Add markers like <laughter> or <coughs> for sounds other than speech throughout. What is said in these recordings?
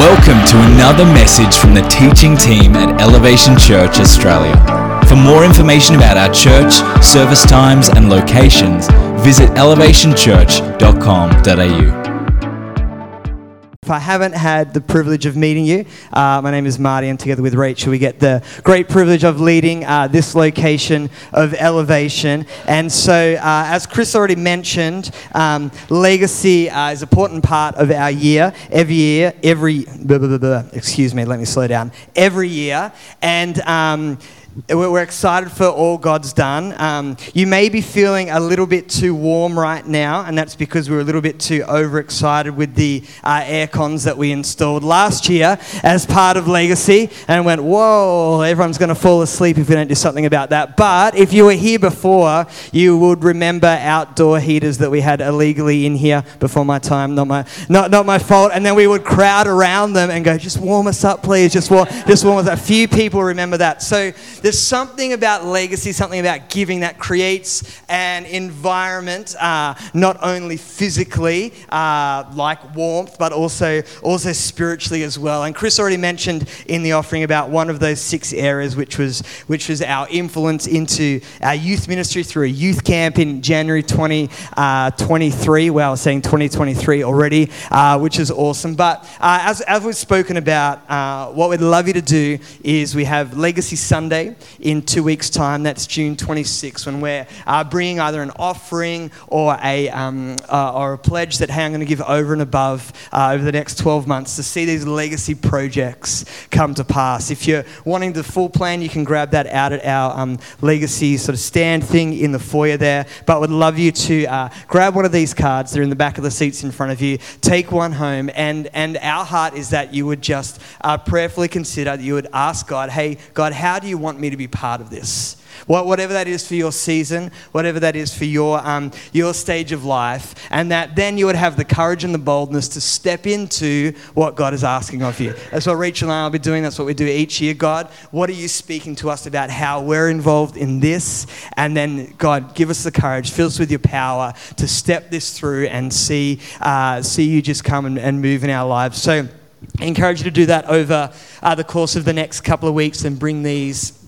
Welcome to another message from the teaching team at Elevation Church Australia. For more information about our church, service times, and locations, visit elevationchurch.com.au. If I haven't had the privilege of meeting you, uh, my name is Marty, and together with Rachel, we get the great privilege of leading uh, this location of elevation. And so, uh, as Chris already mentioned, um, legacy uh, is an important part of our year. Every year, every, blah, blah, blah, excuse me, let me slow down. Every year. And um, we're excited for all God's done. Um, you may be feeling a little bit too warm right now, and that's because we are a little bit too overexcited with the uh, air cons that we installed last year as part of Legacy, and went, whoa, everyone's going to fall asleep if we don't do something about that. But if you were here before, you would remember outdoor heaters that we had illegally in here before my time, not my, not, not my fault, and then we would crowd around them and go, just warm us up, please, just warm, just warm us up. A few people remember that. So there's something about legacy, something about giving that creates an environment, uh, not only physically, uh, like warmth, but also, also spiritually as well. And Chris already mentioned in the offering about one of those six areas, which was, which was our influence into our youth ministry through a youth camp in January 2023. Uh, well, I was saying 2023 already, uh, which is awesome. But uh, as, as we've spoken about, uh, what we'd love you to do is we have Legacy Sunday in two weeks' time. That's June 26th, when we're uh, bringing either an offering or a, um, uh, or a pledge that, hey, I'm going to give over and above uh, over the next 12 months to see these legacy projects come to pass. If you're wanting the full plan, you can grab that out at our um, legacy sort of stand thing in the foyer there. But would love you to uh, grab one of these cards. They're in the back of the seats in front of you. Take one home. And, and our heart is that you would just uh, prayerfully consider, you would ask God, hey, God, how do you want me to be part of this. Whatever that is for your season, whatever that is for your, um, your stage of life, and that then you would have the courage and the boldness to step into what God is asking of you. That's what Rachel and I will be doing. That's what we do each year. God, what are you speaking to us about how we're involved in this? And then, God, give us the courage, fill us with your power to step this through and see, uh, see you just come and, and move in our lives. So, I encourage you to do that over uh, the course of the next couple of weeks and bring these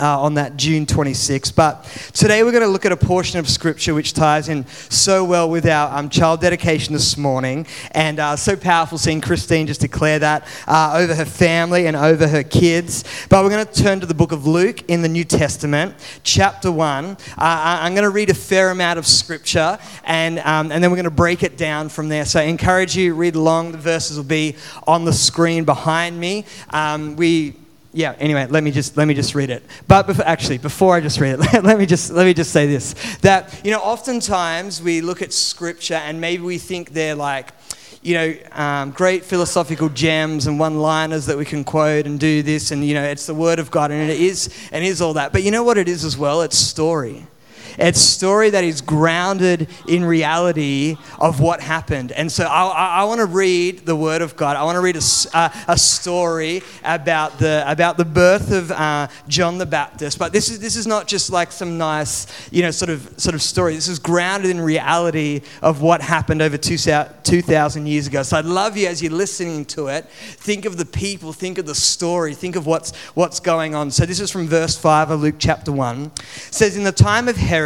uh, on that June 26th. But today we're going to look at a portion of scripture which ties in so well with our um, child dedication this morning. And uh, so powerful seeing Christine just declare that uh, over her family and over her kids. But we're going to turn to the book of Luke in the New Testament, chapter 1. Uh, I'm going to read a fair amount of scripture and, um, and then we're going to break it down from there. So I encourage you, read along. The verses will be on the screen behind me. Um, we yeah anyway let me just let me just read it. But before, actually before i just read it <laughs> let me just let me just say this that you know oftentimes we look at scripture and maybe we think they're like you know um, great philosophical gems and one liners that we can quote and do this and you know it's the word of god and it is and is all that. But you know what it is as well? It's story it's a story that is grounded in reality of what happened. And so I, I, I want to read the Word of God. I want to read a, uh, a story about the, about the birth of uh, John the Baptist. But this is, this is not just like some nice, you know, sort of, sort of story. This is grounded in reality of what happened over 2,000 years ago. So I'd love you as you're listening to it, think of the people, think of the story, think of what's, what's going on. So this is from verse 5 of Luke chapter 1. It says, In the time of Herod,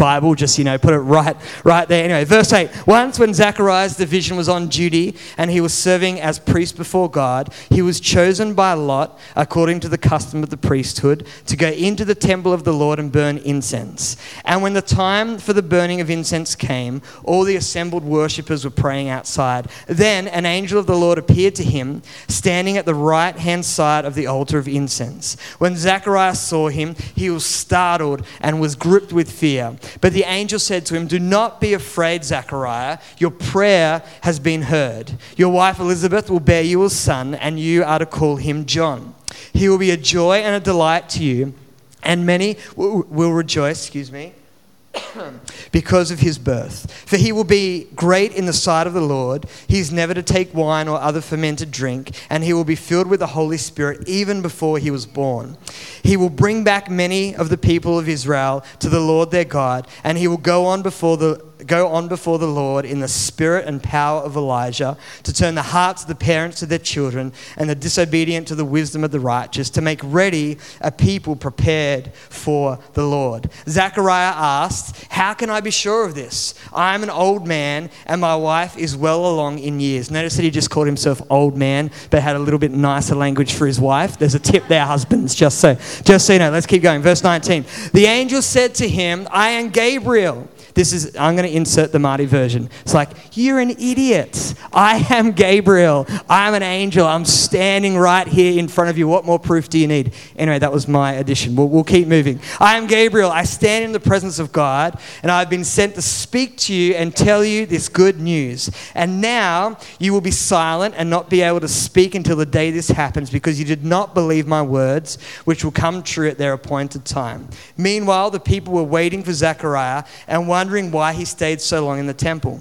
Bible, just, you know, put it right, right there. Anyway, verse 8. Once when Zacharias the vision was on duty and he was serving as priest before God, he was chosen by Lot, according to the custom of the priesthood, to go into the temple of the Lord and burn incense. And when the time for the burning of incense came, all the assembled worshippers were praying outside. Then an angel of the Lord appeared to him, standing at the right hand side of the altar of incense. When Zacharias saw him, he was startled and was gripped with fear. But the angel said to him, Do not be afraid, Zechariah. Your prayer has been heard. Your wife Elizabeth will bear you a son, and you are to call him John. He will be a joy and a delight to you and many will, rejoice, excuse me, <coughs> because of his birth. For he will be great in the sight of the Lord. He is never to take wine or other fermented drink, and he will be filled with the Holy Spirit even before he was born. He will bring back many of the people of Israel to the Lord their God, and he will go on before the go on before the Lord in the spirit and power of Elijah to turn the hearts of the parents to their children and the disobedient to the wisdom of the righteous, to make ready a people prepared for the Lord. Zechariah asked, How can I be sure of this? I am an old man and my wife is well along in years. Notice that he just called himself old man, but had a little bit nicer language for his wife. There's a tip there, husbands, just so, just so you know. Let's keep going. Verse 19. The angel said to him, I am Gabriel this is, I'm going to insert the Marty version. It's like, you're an idiot. I am Gabriel. I'm an angel. I'm standing right here in front of you. What more proof do you need? Anyway, that was my addition. We'll, we'll keep moving. I am Gabriel. I stand in the presence of God, and I've been sent to speak to you and tell you this good news. And now you will be silent and not be able to speak until the day this happens because you did not believe my words, which will come true at their appointed time. Meanwhile, the people were waiting for Zechariah and one wondering why he stayed so long in the temple.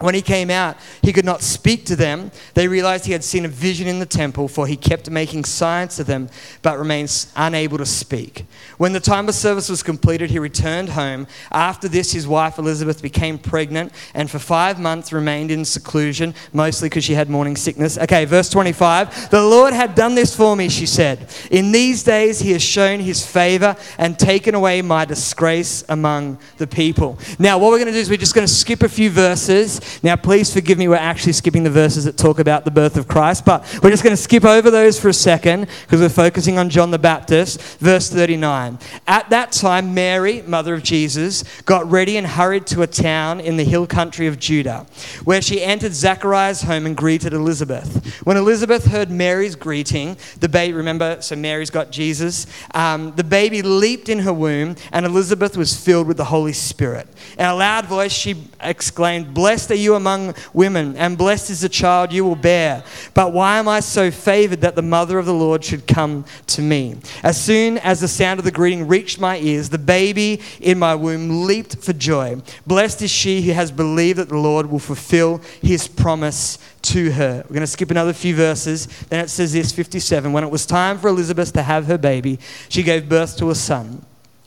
When he came out, he could not speak to them. They realized he had seen a vision in the temple, for he kept making signs to them, but remains unable to speak. When the time of service was completed, he returned home. After this, his wife Elizabeth became pregnant and for five months remained in seclusion, mostly because she had morning sickness. Okay, verse 25. The Lord had done this for me, she said. In these days, he has shown his favor and taken away my disgrace among the people. Now, what we're going to do is we're just going to skip a few verses now, please forgive me, we're actually skipping the verses that talk about the birth of Christ, but we're just going to skip over those for a second because we're focusing on John the Baptist. Verse 39. At that time, Mary, mother of Jesus, got ready and hurried to a town in the hill country of Judah, where she entered Zachariah's home and greeted Elizabeth. When Elizabeth heard Mary's greeting, the baby, remember, so Mary's got Jesus, um, the baby leaped in her womb, and Elizabeth was filled with the Holy Spirit. In a loud voice, she exclaimed, Blessed are you among women, and blessed is the child you will bear. But why am I so favored that the mother of the Lord should come to me? As soon as the sound of the greeting reached my ears, the baby in my womb leaped for joy. Blessed is she who has believed that the Lord will fulfill his promise to her. We're going to skip another few verses. Then it says this 57 When it was time for Elizabeth to have her baby, she gave birth to a son.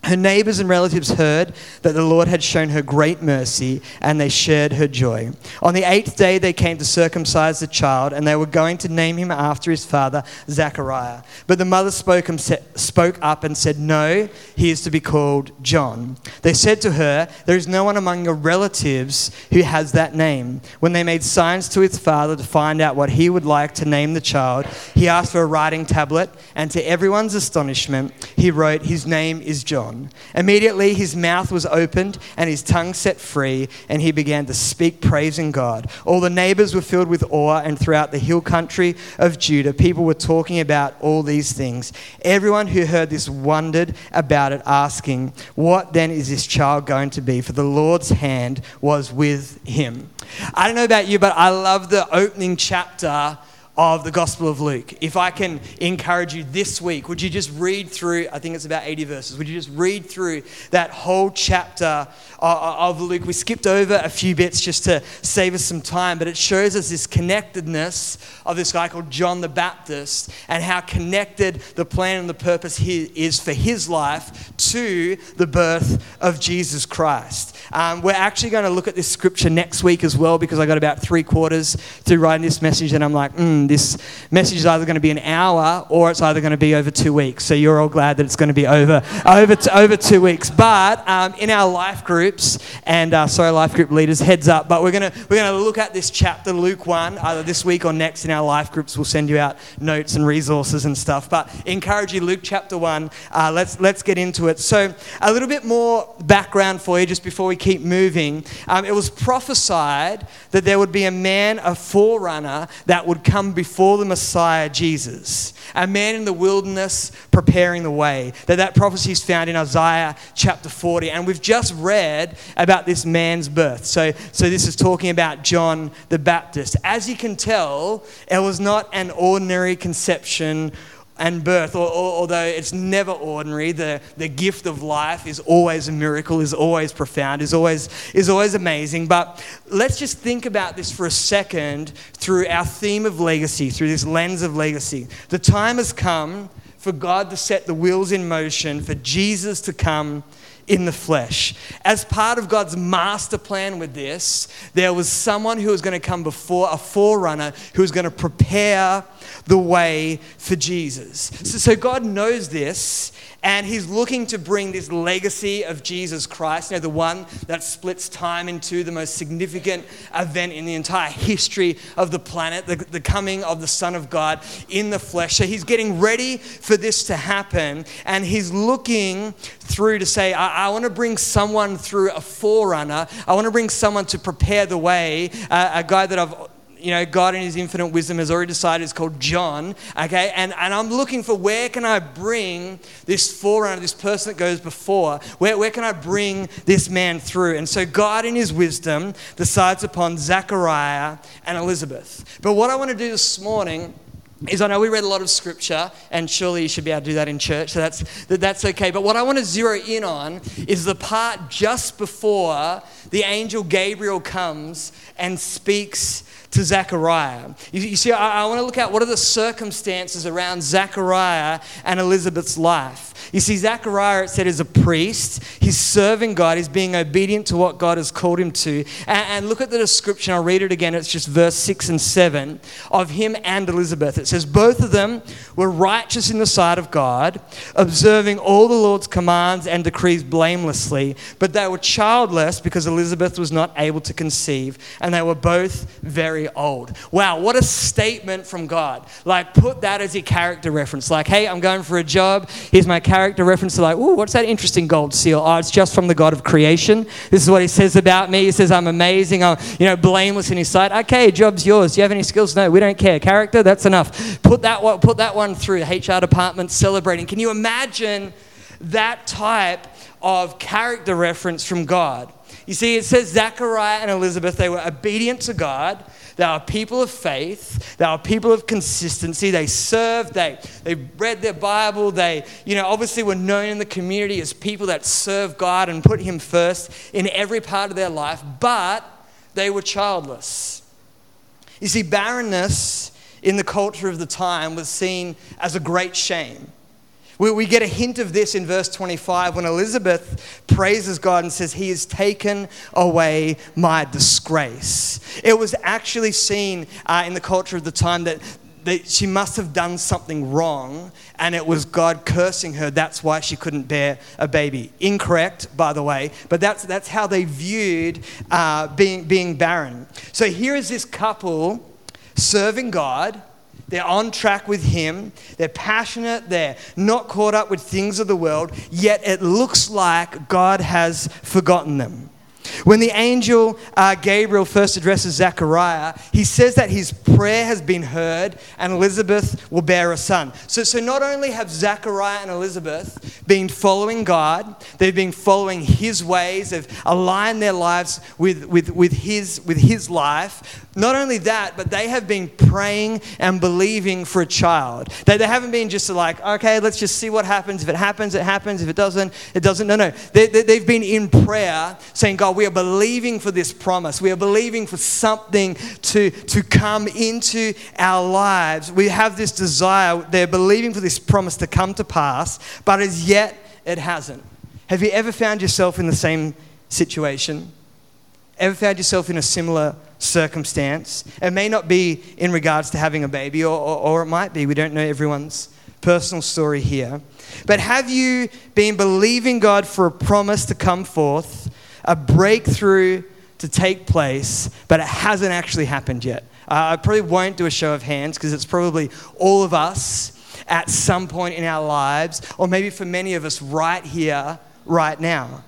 Her neighbors and relatives heard that the Lord had shown her great mercy, and they shared her joy. On the eighth day, they came to circumcise the child, and they were going to name him after his father, Zachariah. But the mother spoke, spoke up and said, No, he is to be called John. They said to her, There is no one among your relatives who has that name. When they made signs to his father to find out what he would like to name the child, he asked for a writing tablet, and to everyone's astonishment, he wrote, His name is John. Immediately his mouth was opened and his tongue set free, and he began to speak, praising God. All the neighbors were filled with awe, and throughout the hill country of Judah, people were talking about all these things. Everyone who heard this wondered about it, asking, What then is this child going to be? For the Lord's hand was with him. I don't know about you, but I love the opening chapter of the Gospel of Luke. If I can encourage you this week, would you just read through, I think it's about 80 verses, would you just read through that whole chapter uh, uh, of Luke? We skipped over a few bits just to save us some time, but it shows us this connectedness of this guy called John the Baptist and how connected the plan and the purpose is for his life to the birth of Jesus Christ. Um, we're actually going to look at this scripture next week as well because I got about three quarters through writing this message and I'm like, mm, this message is either going to be an hour or it's either going to be over two weeks. So you're all glad that it's going to be over over over two weeks. But um, in our life groups and uh, sorry, life group leaders, heads up. But we're gonna we're gonna look at this chapter, Luke one, either this week or next. In our life groups, we'll send you out notes and resources and stuff. But encourage you, Luke chapter one. Uh, let's let's get into it. So a little bit more background for you, just before we keep moving. Um, it was prophesied that there would be a man, a forerunner that would come before the Messiah Jesus, a man in the wilderness preparing the way. That that prophecy is found in Isaiah chapter 40, and we've just read about this man's birth. So, so this is talking about John the Baptist. As you can tell, it was not an ordinary conception and birth, or, or, although it's never ordinary, the, the gift of life is always a miracle, is always profound, is always, is always amazing. But let's just think about this for a second through our theme of legacy, through this lens of legacy. The time has come for God to set the wheels in motion, for Jesus to come in the flesh. As part of God's master plan with this, there was someone who was going to come before, a forerunner who was going to prepare the way for Jesus. So, so God knows this, and He's looking to bring this legacy of Jesus Christ, you know, the one that splits time into the most significant event in the entire history of the planet, the, the coming of the Son of God in the flesh. So He's getting ready for this to happen, and He's looking through to say, I, I want to bring someone through a forerunner. I want to bring someone to prepare the way, uh, a guy that I've you know, God in his infinite wisdom has already decided is called John, okay? And, and I'm looking for where can I bring this forerunner, this person that goes before, where, where can I bring this man through? And so God in his wisdom decides upon Zechariah and Elizabeth. But what I want to do this morning is I know we read a lot of scripture, and surely you should be able to do that in church, so that's, that's okay. But what I want to zero in on is the part just before the angel Gabriel comes and speaks to Zechariah. You, you see, I, I want to look at what are the circumstances around Zechariah and Elizabeth's life. You see, Zechariah, it said, is a priest. He's serving God. He's being obedient to what God has called him to. And, and, look at the description. I'll read it again. It's just verse 6 and 7 of him and Elizabeth. It says, Both of them were righteous in the sight of God, observing all the Lord's commands and decrees blamelessly. But they were childless because Elizabeth was not able to conceive. And they were both very old. Wow, what a statement from God. Like, put that as your character reference. Like, hey, I'm going for a job. Here's my character reference to like, oh, what's that interesting gold seal? Oh, it's just from the God of creation. This is what he says about me. He says I'm amazing. I'm, you know, blameless in his sight. Okay, job's yours. Do you have any skills? No, we don't care. Character, that's enough. Put that one, put that one through. HR department celebrating. Can you imagine that type of character reference from God? You see, it says Zechariah and Elizabeth, they were obedient to God. They are people of faith. They are people of consistency. They served. They, they read their Bible. They, you know, obviously were known in the community as people that serve God and put Him first in every part of their life, but they were childless. You see, barrenness in the culture of the time was seen as a great shame. We, we get a hint of this in verse 25 when Elizabeth praises God and says, He has taken away my disgrace. It was actually seen uh, in the culture of the time that that she must have done something wrong and it was God cursing her. That's why she couldn't bear a baby. Incorrect, by the way, but that's, that's how they viewed uh, being, being barren. So here is this couple serving God they're on track with Him. They're passionate. They're not caught up with things of the world. Yet it looks like God has forgotten them. When the angel uh, Gabriel first addresses Zechariah, he says that his prayer has been heard and Elizabeth will bear a son. So, so not only have Zechariah and Elizabeth been following God, they've been following his ways, they've aligned their lives with, with, with, his, with his life. Not only that, but they have been praying and believing for a child. They, they haven't been just like, okay, let's just see what happens. If it happens, it happens. If it doesn't, it doesn't. No, no. They, they, they've been in prayer saying, God, we are believing for this promise. We are believing for something to, to come into our lives. We have this desire. They're believing for this promise to come to pass, but as yet it hasn't. Have you ever found yourself in the same situation? Ever found yourself in a similar circumstance? It may not be in regards to having a baby, or, or, or, it might be. We don't know everyone's personal story here. But have you been believing God for a promise to come forth, a breakthrough to take place, but it hasn't actually happened yet? Uh, I probably won't do a show of hands because it's probably all of us at some point in our lives, or maybe for many of us right here, right now.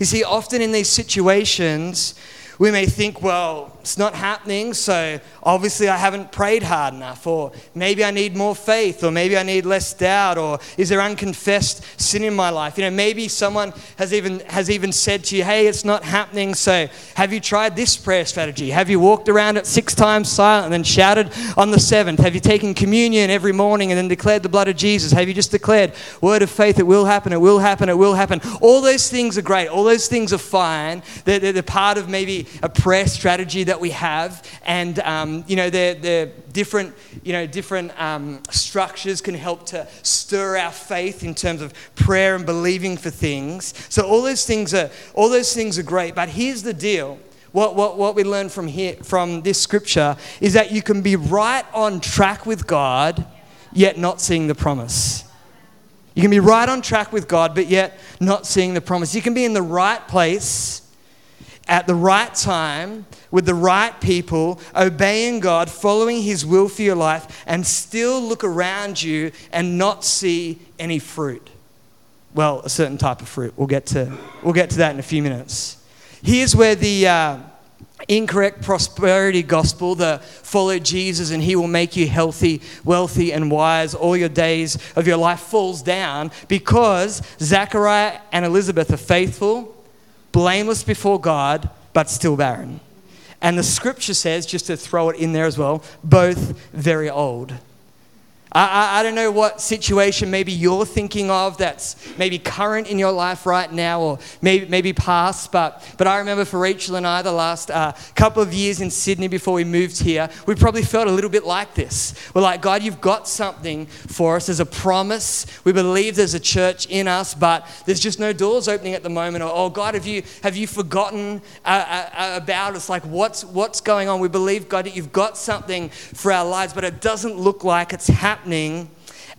You see, often in these situations, we may think, well, it's not happening, so obviously I haven't prayed hard enough, or maybe I need more faith, or maybe I need less doubt, or is there unconfessed sin in my life? You know, maybe someone has even has even said to you, hey, it's not happening, so have you tried this prayer strategy? Have you walked around it six times silent and then shouted on the seventh? Have you taken communion every morning and then declared the blood of Jesus? Have you just declared word of faith, it will happen, it will happen, it will happen? All those things are great, all those things are fine. They're, they're part of maybe a prayer strategy that we have, and um, you know, they're, they're different, you know, different um, structures can help to stir our faith in terms of prayer and believing for things. So all those things are all those things are great. But here's the deal. What, what, what we learn from here from this scripture is that you can be right on track with God, yet not seeing the promise. You can be right on track with God, but yet not seeing the promise. You can be in the right place at the right time with the right people, obeying God, following His will for your life, and still look around you and not see any fruit. Well, a certain type of fruit. We'll get to, we'll get to that in a few minutes. Here's where the uh, incorrect prosperity gospel, the follow Jesus and He will make you healthy, wealthy, and wise all your days of your life, falls down because Zachariah and Elizabeth are faithful blameless before God, but still barren. And the scripture says, just to throw it in there as well, both very old. I, I, I, don't know what situation maybe you're thinking of that's maybe current in your life right now or maybe, maybe past, but, but I remember for Rachel and I, the last uh, couple of years in Sydney before we moved here, we probably felt a little bit like this. We're like, God, you've got something for us. There's a promise. We believe there's a church in us, but there's just no doors opening at the moment. Or, oh, God, have you, have you forgotten uh, uh, about us? Like, what's, what's going on? We believe, God, that you've got something for our lives, but it doesn't look like it's happening happening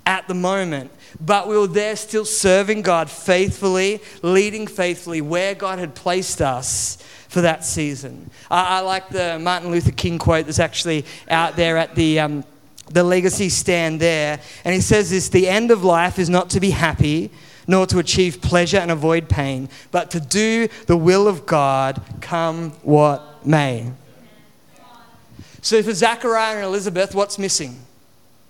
at the moment. But we were there still serving God faithfully, leading faithfully where God had placed us for that season. I, I like the Martin Luther King quote that's actually out there at the. Um, the legacy stand there, and he says this the end of life is not to be happy, nor to achieve pleasure and avoid pain, but to do the will of God, come what may. So for Zachariah and Elizabeth, what's missing?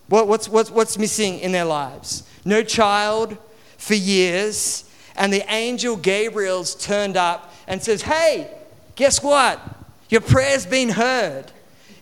What, what's, what's, what's missing in their lives? No child for years. And the angel Gabriel's turned up and says, Hey, guess what? Your prayer's been heard.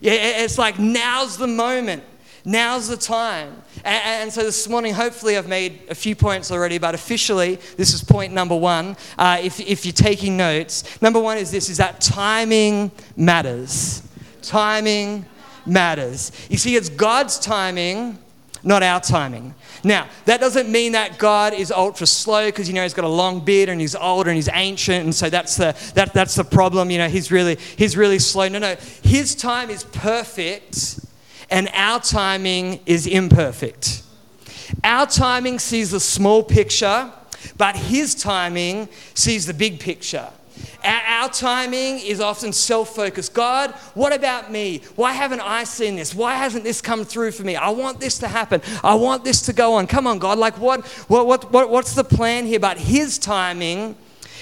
It's like now's the moment. Now's the time. And, so this morning, hopefully, I've made a few points already, but officially, this is point number one. Uh, if, if you're taking notes, number one is this: is that timing matters. Timing matters. You see, it's God's timing, not our timing. Now, that doesn't mean that God is ultra slow because you know he's got a long beard and he's older and he's ancient, and so that's the that, that's the problem. You know, he's really he's really slow. No, no, his time is perfect, and our timing is imperfect. Our timing sees the small picture, but his timing sees the big picture. Our, timing is often self focused. God, what about me? Why haven't I seen this? Why hasn't this come through for me? I want this to happen. I want this to go on. Come on, God. Like, what, what, what, what what's the plan here? But His timing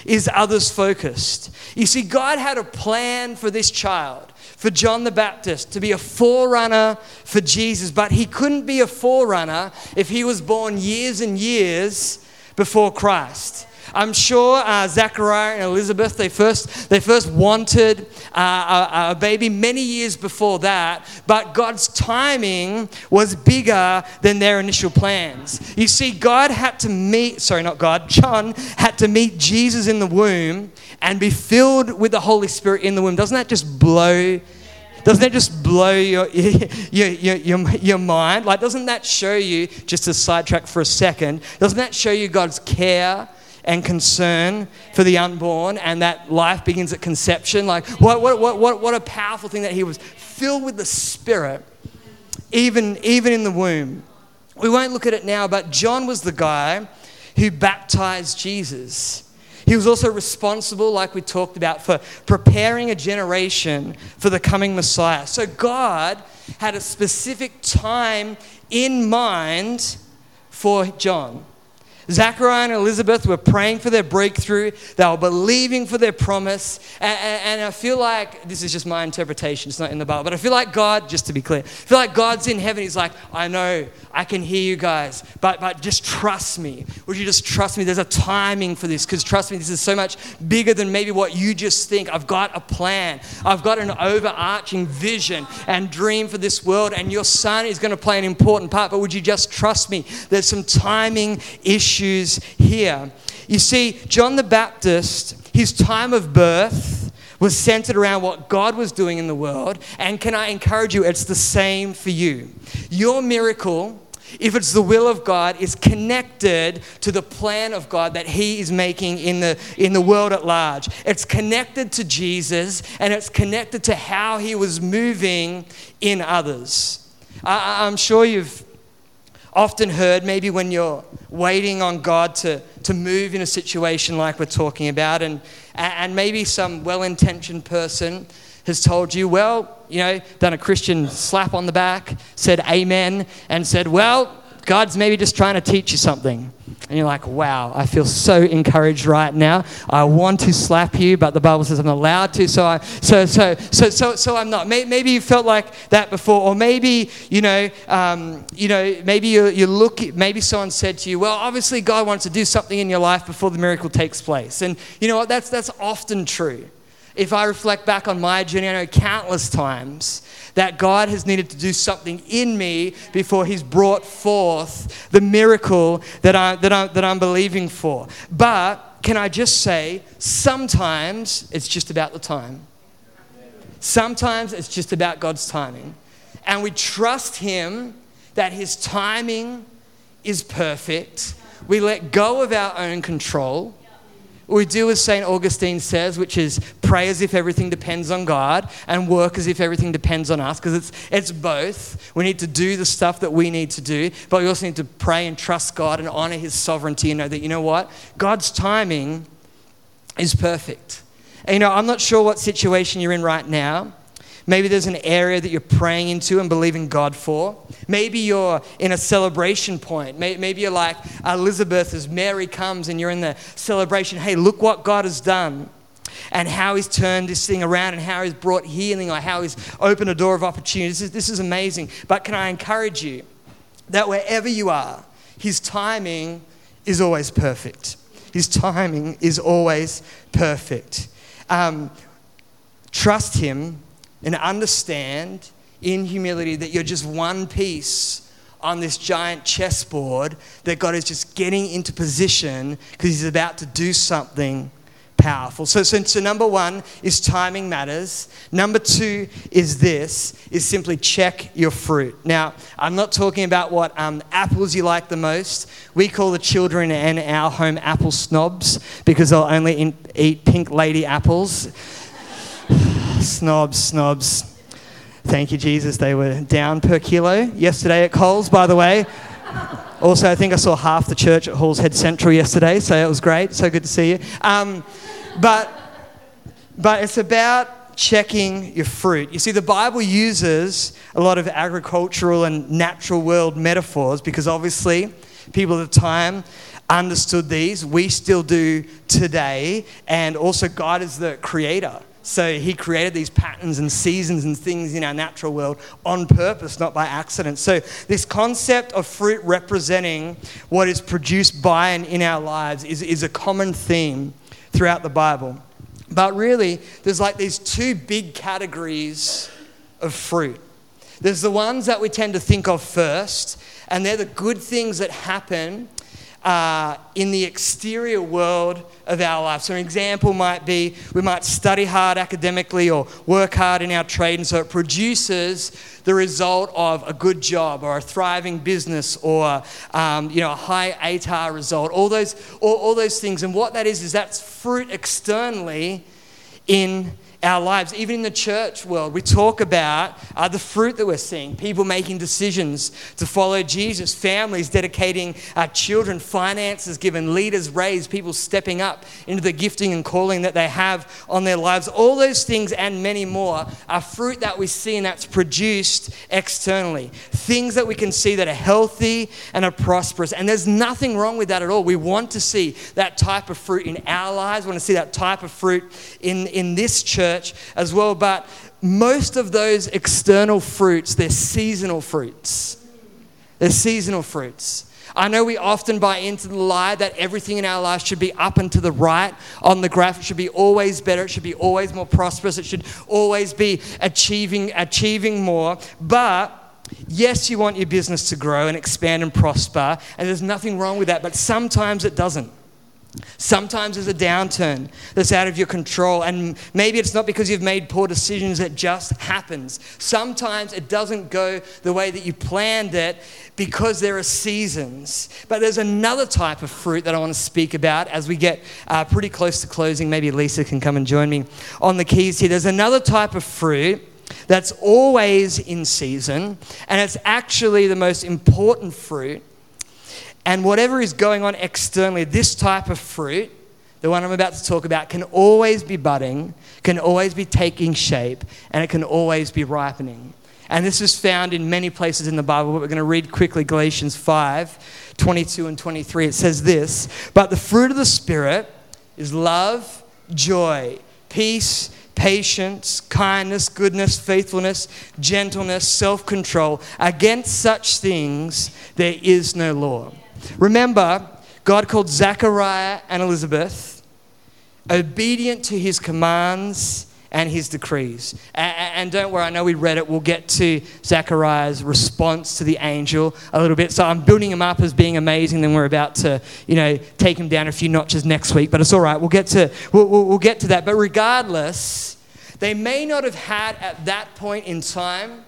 is others focused. You see, God had a plan for this child, for John the Baptist, to be a forerunner for Jesus, but he couldn't be a forerunner if he was born years and years before Christ. I'm sure uh, Zachariah and Elizabeth, they first, they first wanted uh, a, a baby many years before that, but God's timing was bigger than their initial plans. You see, God had to meet, sorry, not God, John had to meet Jesus in the womb and be filled with the Holy Spirit in the womb. Doesn't that just blow doesn't that just blow your, <laughs> your, your, your, your mind? Like, doesn't that show you, just to sidetrack for a second, doesn't that show you God's care and concern for the unborn and that life begins at conception. Like, what, what, what, what, what a powerful thing that he was filled with the Spirit, even, even in the womb. We won't look at it now, but John was the guy who baptized Jesus. He was also responsible, like we talked about, for preparing a generation for the coming Messiah. So God had a specific time in mind for John. Zachariah and Elizabeth were praying for their breakthrough. They were believing for their promise. And, and, and, I feel like, this is just my interpretation, it's not in the Bible, but I feel like God, just to be clear, I feel like God's in heaven. He's like, I know, I can hear you guys, but, but just trust me. Would you just trust me? There's a timing for this, because trust me, this is so much bigger than maybe what you just think. I've got a plan, I've got an overarching vision and dream for this world, and your son is going to play an important part, but would you just trust me? There's some timing issues issues here. You see, John the Baptist, his time of birth was centered around what God was doing in the world. And can I encourage you, it's the same for you. Your miracle, if it's the will of God, is connected to the plan of God that He is making in the, in the world at large. It's connected to Jesus and it's connected to how He was moving in others. I, I'm sure you've often heard, maybe when you're waiting on God to, to move in a situation like we're talking about, and, and maybe some well intentioned person has told you, well, you know, done a Christian slap on the back, said amen, and said, well, God's maybe just trying to teach you something. And you're like, wow, I feel so encouraged right now. I want to slap you, but the Bible says I'm allowed to, so I, so, so, so, so, so I'm not. Maybe you felt like that before, or maybe, you know, um, you know, maybe you, you look, maybe someone said to you, well, obviously God wants to do something in your life before the miracle takes place. And you know what? That's, that's often true. If I reflect back on my journey, I know countless times that God has needed to do something in me before He's brought forth the miracle that, I, that, I, that I'm believing for. But can I just say, sometimes it's just about the time. Sometimes it's just about God's timing. And we trust Him that His timing is perfect. We let go of our own control we do as St. Augustine says, which is pray as if everything depends on God and work as if everything depends on us, because it's, it's both. We need to do the stuff that we need to do, but we also need to pray and trust God and honor His sovereignty and know that, you know what? God's timing is perfect. And, you know, I'm not sure what situation you're in right now. Maybe there's an area that you're praying into and believing God for. Maybe you're in a celebration point. Maybe you're like Elizabeth as Mary comes and you're in the celebration. Hey, look what God has done and how he's turned this thing around and how he's brought healing or how he's opened a door of opportunity. This is, this is amazing. But can I encourage you that wherever you are, his timing is always perfect. His timing is always perfect. Um, trust him and understand in humility that you're just one piece on this giant chessboard that God is just getting into position because He's about to do something powerful. So, so, so, number one is timing matters. Number two is this, is simply check your fruit. Now, I'm not talking about what um, apples you like the most. We call the children in our home apple snobs because they'll only in, eat pink lady apples snobs, snobs. Thank you, Jesus. They were down per kilo yesterday at Coles, by the way. Also, I think I saw half the church at Halls Head Central yesterday, so it was great. So good to see you. Um, but, but it's about checking your fruit. You see, the Bible uses a lot of agricultural and natural world metaphors because obviously people at the time understood these. We still do today. And also, God is the creator. So he created these patterns and seasons and things in our natural world on purpose, not by accident. So this concept of fruit representing what is produced by and in our lives is, is a common theme throughout the Bible. But really, there's like these two big categories of fruit. There's the ones that we tend to think of first, and they're the good things that happen uh, in the exterior world of our life. So, an example might be we might study hard academically or work hard in our trade, and so it produces the result of a good job or a thriving business or um, you know, a high ATAR result, all those, all, all those things. And what that is, is that's fruit externally in our lives, even in the church world, we talk about uh, the fruit that we're seeing people making decisions to follow Jesus, families dedicating uh, children, finances given, leaders raised, people stepping up into the gifting and calling that they have on their lives. All those things and many more are fruit that we see and that's produced externally. Things that we can see that are healthy and are prosperous. And there's nothing wrong with that at all. We want to see that type of fruit in our lives, we want to see that type of fruit in, in this church church as well, but most of those external fruits, they're seasonal fruits. They're seasonal fruits. I know we often buy into the lie that everything in our life should be up and to the right on the graph. It should be always better. It should be always more prosperous. It should always be achieving, achieving more. But yes, you want your business to grow and expand and prosper, and there's nothing wrong with that. But sometimes it doesn't. Sometimes there's a downturn that's out of your control, and maybe it's not because you've made poor decisions, it just happens. Sometimes it doesn't go the way that you planned it because there are seasons. But there's another type of fruit that I want to speak about as we get uh, pretty close to closing. Maybe Lisa can come and join me on the keys here. There's another type of fruit that's always in season, and it's actually the most important fruit and whatever is going on externally, this type of fruit, the one I'm about to talk about, can always be budding, can always be taking shape, and it can always be ripening. And this is found in many places in the Bible, but we're going to read quickly Galatians 5 22 and 23. It says this But the fruit of the Spirit is love, joy, peace, patience, kindness, goodness, faithfulness, gentleness, self control. Against such things there is no law. Remember, God called Zachariah and Elizabeth obedient to his commands and his decrees. And, don't worry, I know we read it. We'll get to Zachariah's response to the angel a little bit. So I'm building him up as being amazing. Then we're about to, you know, take him down a few notches next week. But it's all right. We'll get to, we'll, we'll, we'll get to that. But regardless, they may not have had at that point in time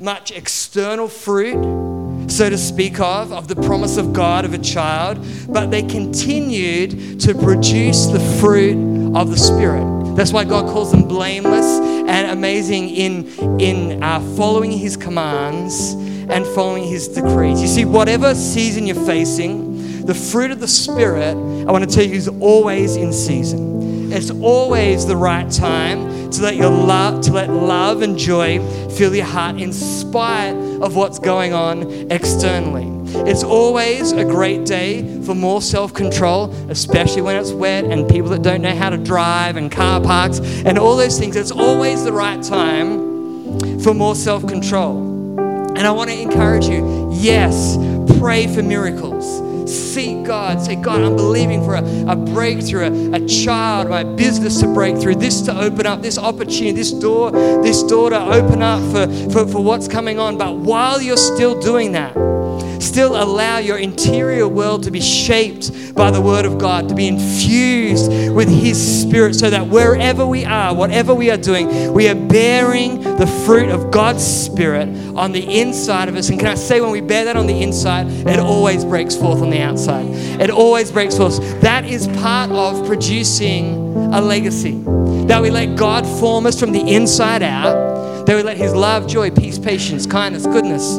much external fruit so to speak of, of the promise of God of a child, but they continued to produce the fruit of the Spirit. That's why God calls them blameless and amazing in, in uh, following His commands and following His decrees. You see, whatever season you're facing, the fruit of the Spirit, I want to tell you, is always in season. It's always the right time to let your love, to let love and joy fill your heart in spite of what's going on externally. It's always a great day for more self control, especially when it's wet and people that don't know how to drive and car parks and all those things. It's always the right time for more self control. And I want to encourage you yes, pray for miracles seek God. Say, God, I'm believing for a, a breakthrough, a, a child, my business to break through, this to open up, this opportunity, this door, this door to open up for, for, for what's coming on. But while you're still doing that, still allow your interior world to be shaped by the Word of God, to be infused with His Spirit, so that wherever we are, whatever we are doing, we are bearing the fruit of God's Spirit on the inside of us. And can I say, when we bear that on the inside, it always breaks forth on the outside. It always breaks forth. That is part of producing a legacy. That we let God form us from the inside out. That we let His love, joy, peace, patience, kindness, goodness,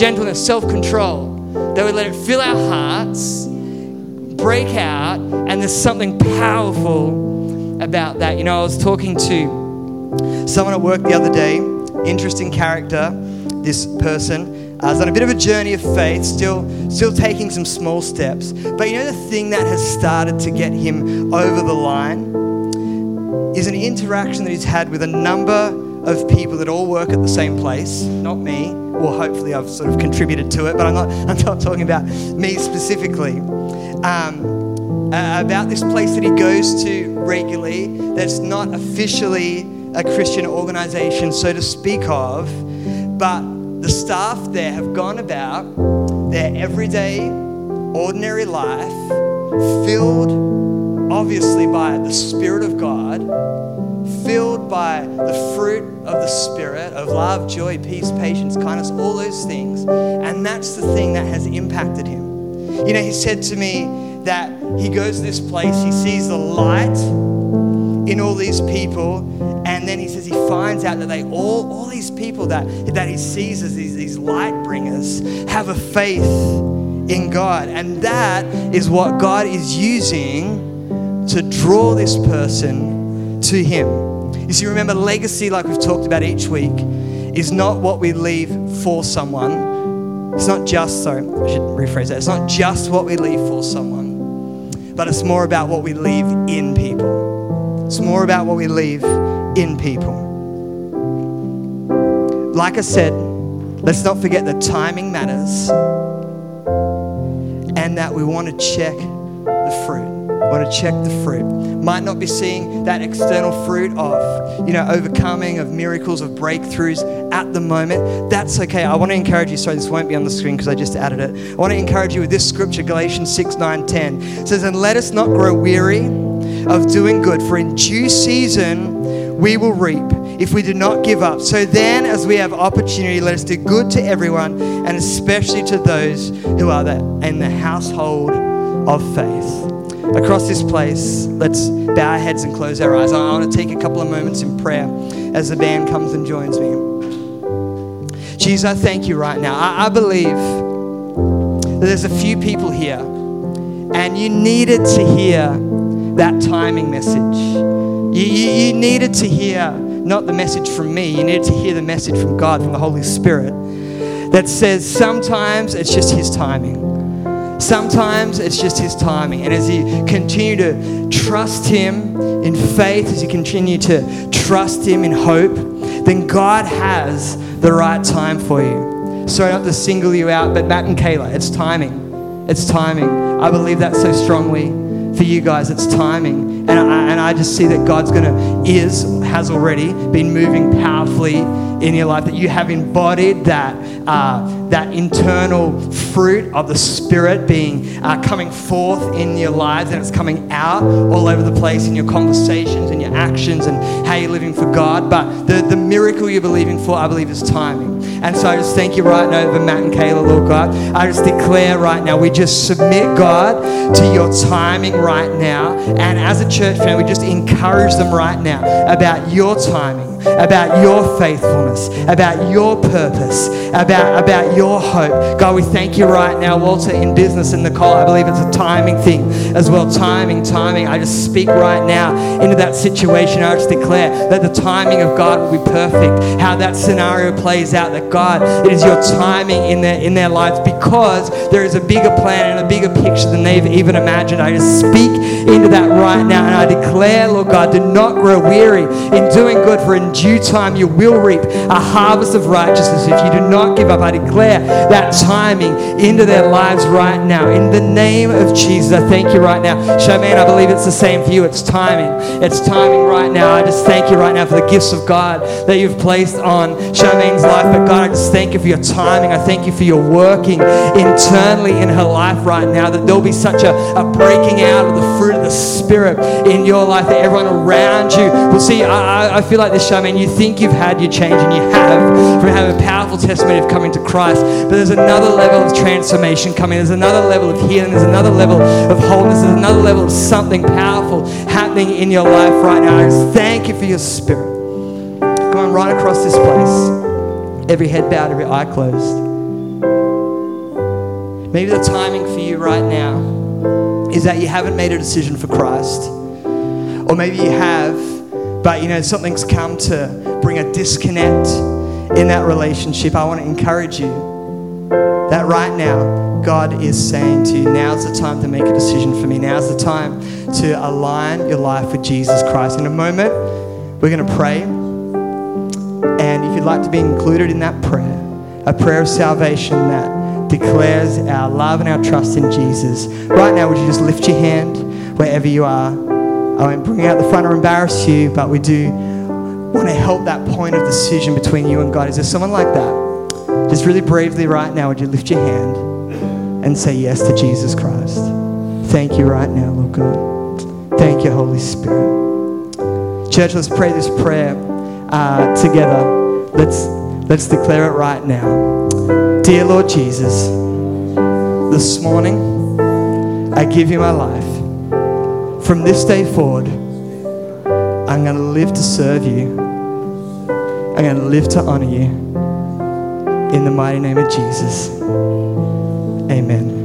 gentleness, self control. That we let it fill our hearts, break out, and there's something powerful about that. You know, I was talking to someone at work the other day, interesting character, this person. Uh, I was on a bit of a journey of faith, still, still taking some small steps. But you know the thing that has started to get him over the line is an interaction that he's had with a number of people that all work at the same place, not me. Well, hopefully I've sort of contributed to it, but I'm not, <laughs> I'm not talking about me specifically. Um, uh, about this place that he goes to regularly that's not officially a Christian organization, so to speak of, but the staff there have gone about their everyday, ordinary life, filled obviously by the Spirit of God filled by the fruit of the Spirit of love, joy, peace, patience, kindness, all those things. And that's the thing that has impacted him. You know, he said to me that he goes to this place, he sees the light in all these people. And then he says he finds out that they all, all these people that, that he sees as these, these light bringers have a faith in God. And that is what God is using to draw this person to him. You see, remember, legacy, like we've talked about each week, is not what we leave for someone. It's not just, sorry, I should rephrase that. It's not just what we leave for someone, but it's more about what we leave in people. It's more about what we leave in people. Like I said, let's not forget that timing matters and that we want to check the fruit want to check the fruit. Might not be seeing that external fruit of, you know, overcoming, of miracles, of breakthroughs at the moment. That's okay. I want to encourage you. Sorry, this won't be on the screen because I just added it. I want to encourage you with this scripture, Galatians 6, 9, 10. It says, And let us not grow weary of doing good, for in due season we will reap if we do not give up. So then, as we have opportunity, let us do good to everyone, and especially to those who are in the household of faith across this place, let's bow our heads and close our eyes. I want to take a couple of moments in prayer as the band comes and joins me. Jesus, I thank you right now. I, I believe that there's a few people here and you needed to hear that timing message. You, you, you needed to hear not the message from me, you needed to hear the message from God, from the Holy Spirit that says sometimes it's just His timing. Sometimes it's just His timing. And as you continue to trust Him in faith, as you continue to trust Him in hope, then God has the right time for you. Sorry not to single you out, but Matt and Kayla, it's timing. It's timing. I believe that so strongly for you guys. It's timing. And I, and I just see that God's going to, is, has already been moving powerfully in your life, that you have embodied that. Uh, that internal fruit of the Spirit being uh, coming forth in your lives and it's coming out all over the place in your conversations and your actions and how you're living for God. But the, the miracle you're believing for, I believe, is timing. And so I just thank you right now over Matt and Kayla, Lord God. I just declare right now, we just submit, God, to your timing right now. And as a church family, we just encourage them right now about your timing about your faithfulness, about your purpose, about, about your hope. God, we thank you right now, Walter, in business and call. I believe it's a timing thing as well. Timing, timing. I just speak right now into that situation. I just declare that the timing of God will be perfect. How that scenario plays out, that God, it is your timing in their, in their lives because there is a bigger plan and a bigger picture than they've even imagined. I just speak into that right now and I declare, Lord God, do not grow weary in doing good for in due time you will reap a harvest of righteousness if you do not give up. I declare that timing into their lives right now. In the name of Jesus, I thank you right now. Charmaine, I believe it's the same for you. It's timing. It's timing right now. I just thank you right now for the gifts of God that you've placed on Charmaine's life. But God, I just thank you for your timing. I thank you for your working internally in her life right now, that there'll be such a, a breaking out of the fruit of the Spirit in your life, that everyone around you will see. I, I feel like this, Charmaine, you think you've had your change, and you have from having a powerful testimony of coming to Christ. But there's another level of transformation coming. There's another level of healing. There's another level of wholeness. There's another level of something powerful happening in your life right now. I just thank you for your spirit. Going right across this place. Every head bowed, every eye closed. Maybe the timing for you right now is that you haven't made a decision for Christ. Or maybe you have, but you know, something's come to bring a disconnect in that relationship. I want to encourage you that right now, God is saying to you, now's the time to make a decision for me. Now's the time to align your life with Jesus Christ. In a moment, we're going to pray. And if you'd like to be included in that prayer, a prayer of salvation that declares our love and our trust in Jesus, right now, would you just lift your hand wherever you are? I won't bring out the front or embarrass you, but we do want to help that point of decision between you and God. Is there someone like that? Just really bravely right now, would you lift your hand and say yes to Jesus Christ? Thank you right now, Lord God. Thank you, Holy Spirit. Church, let's pray this prayer uh, together. Let's, let's declare it right now. Dear Lord Jesus, this morning I give you my life. From this day forward, I'm going to live to serve you. I'm going to live to honor you. In the mighty name of Jesus. Amen.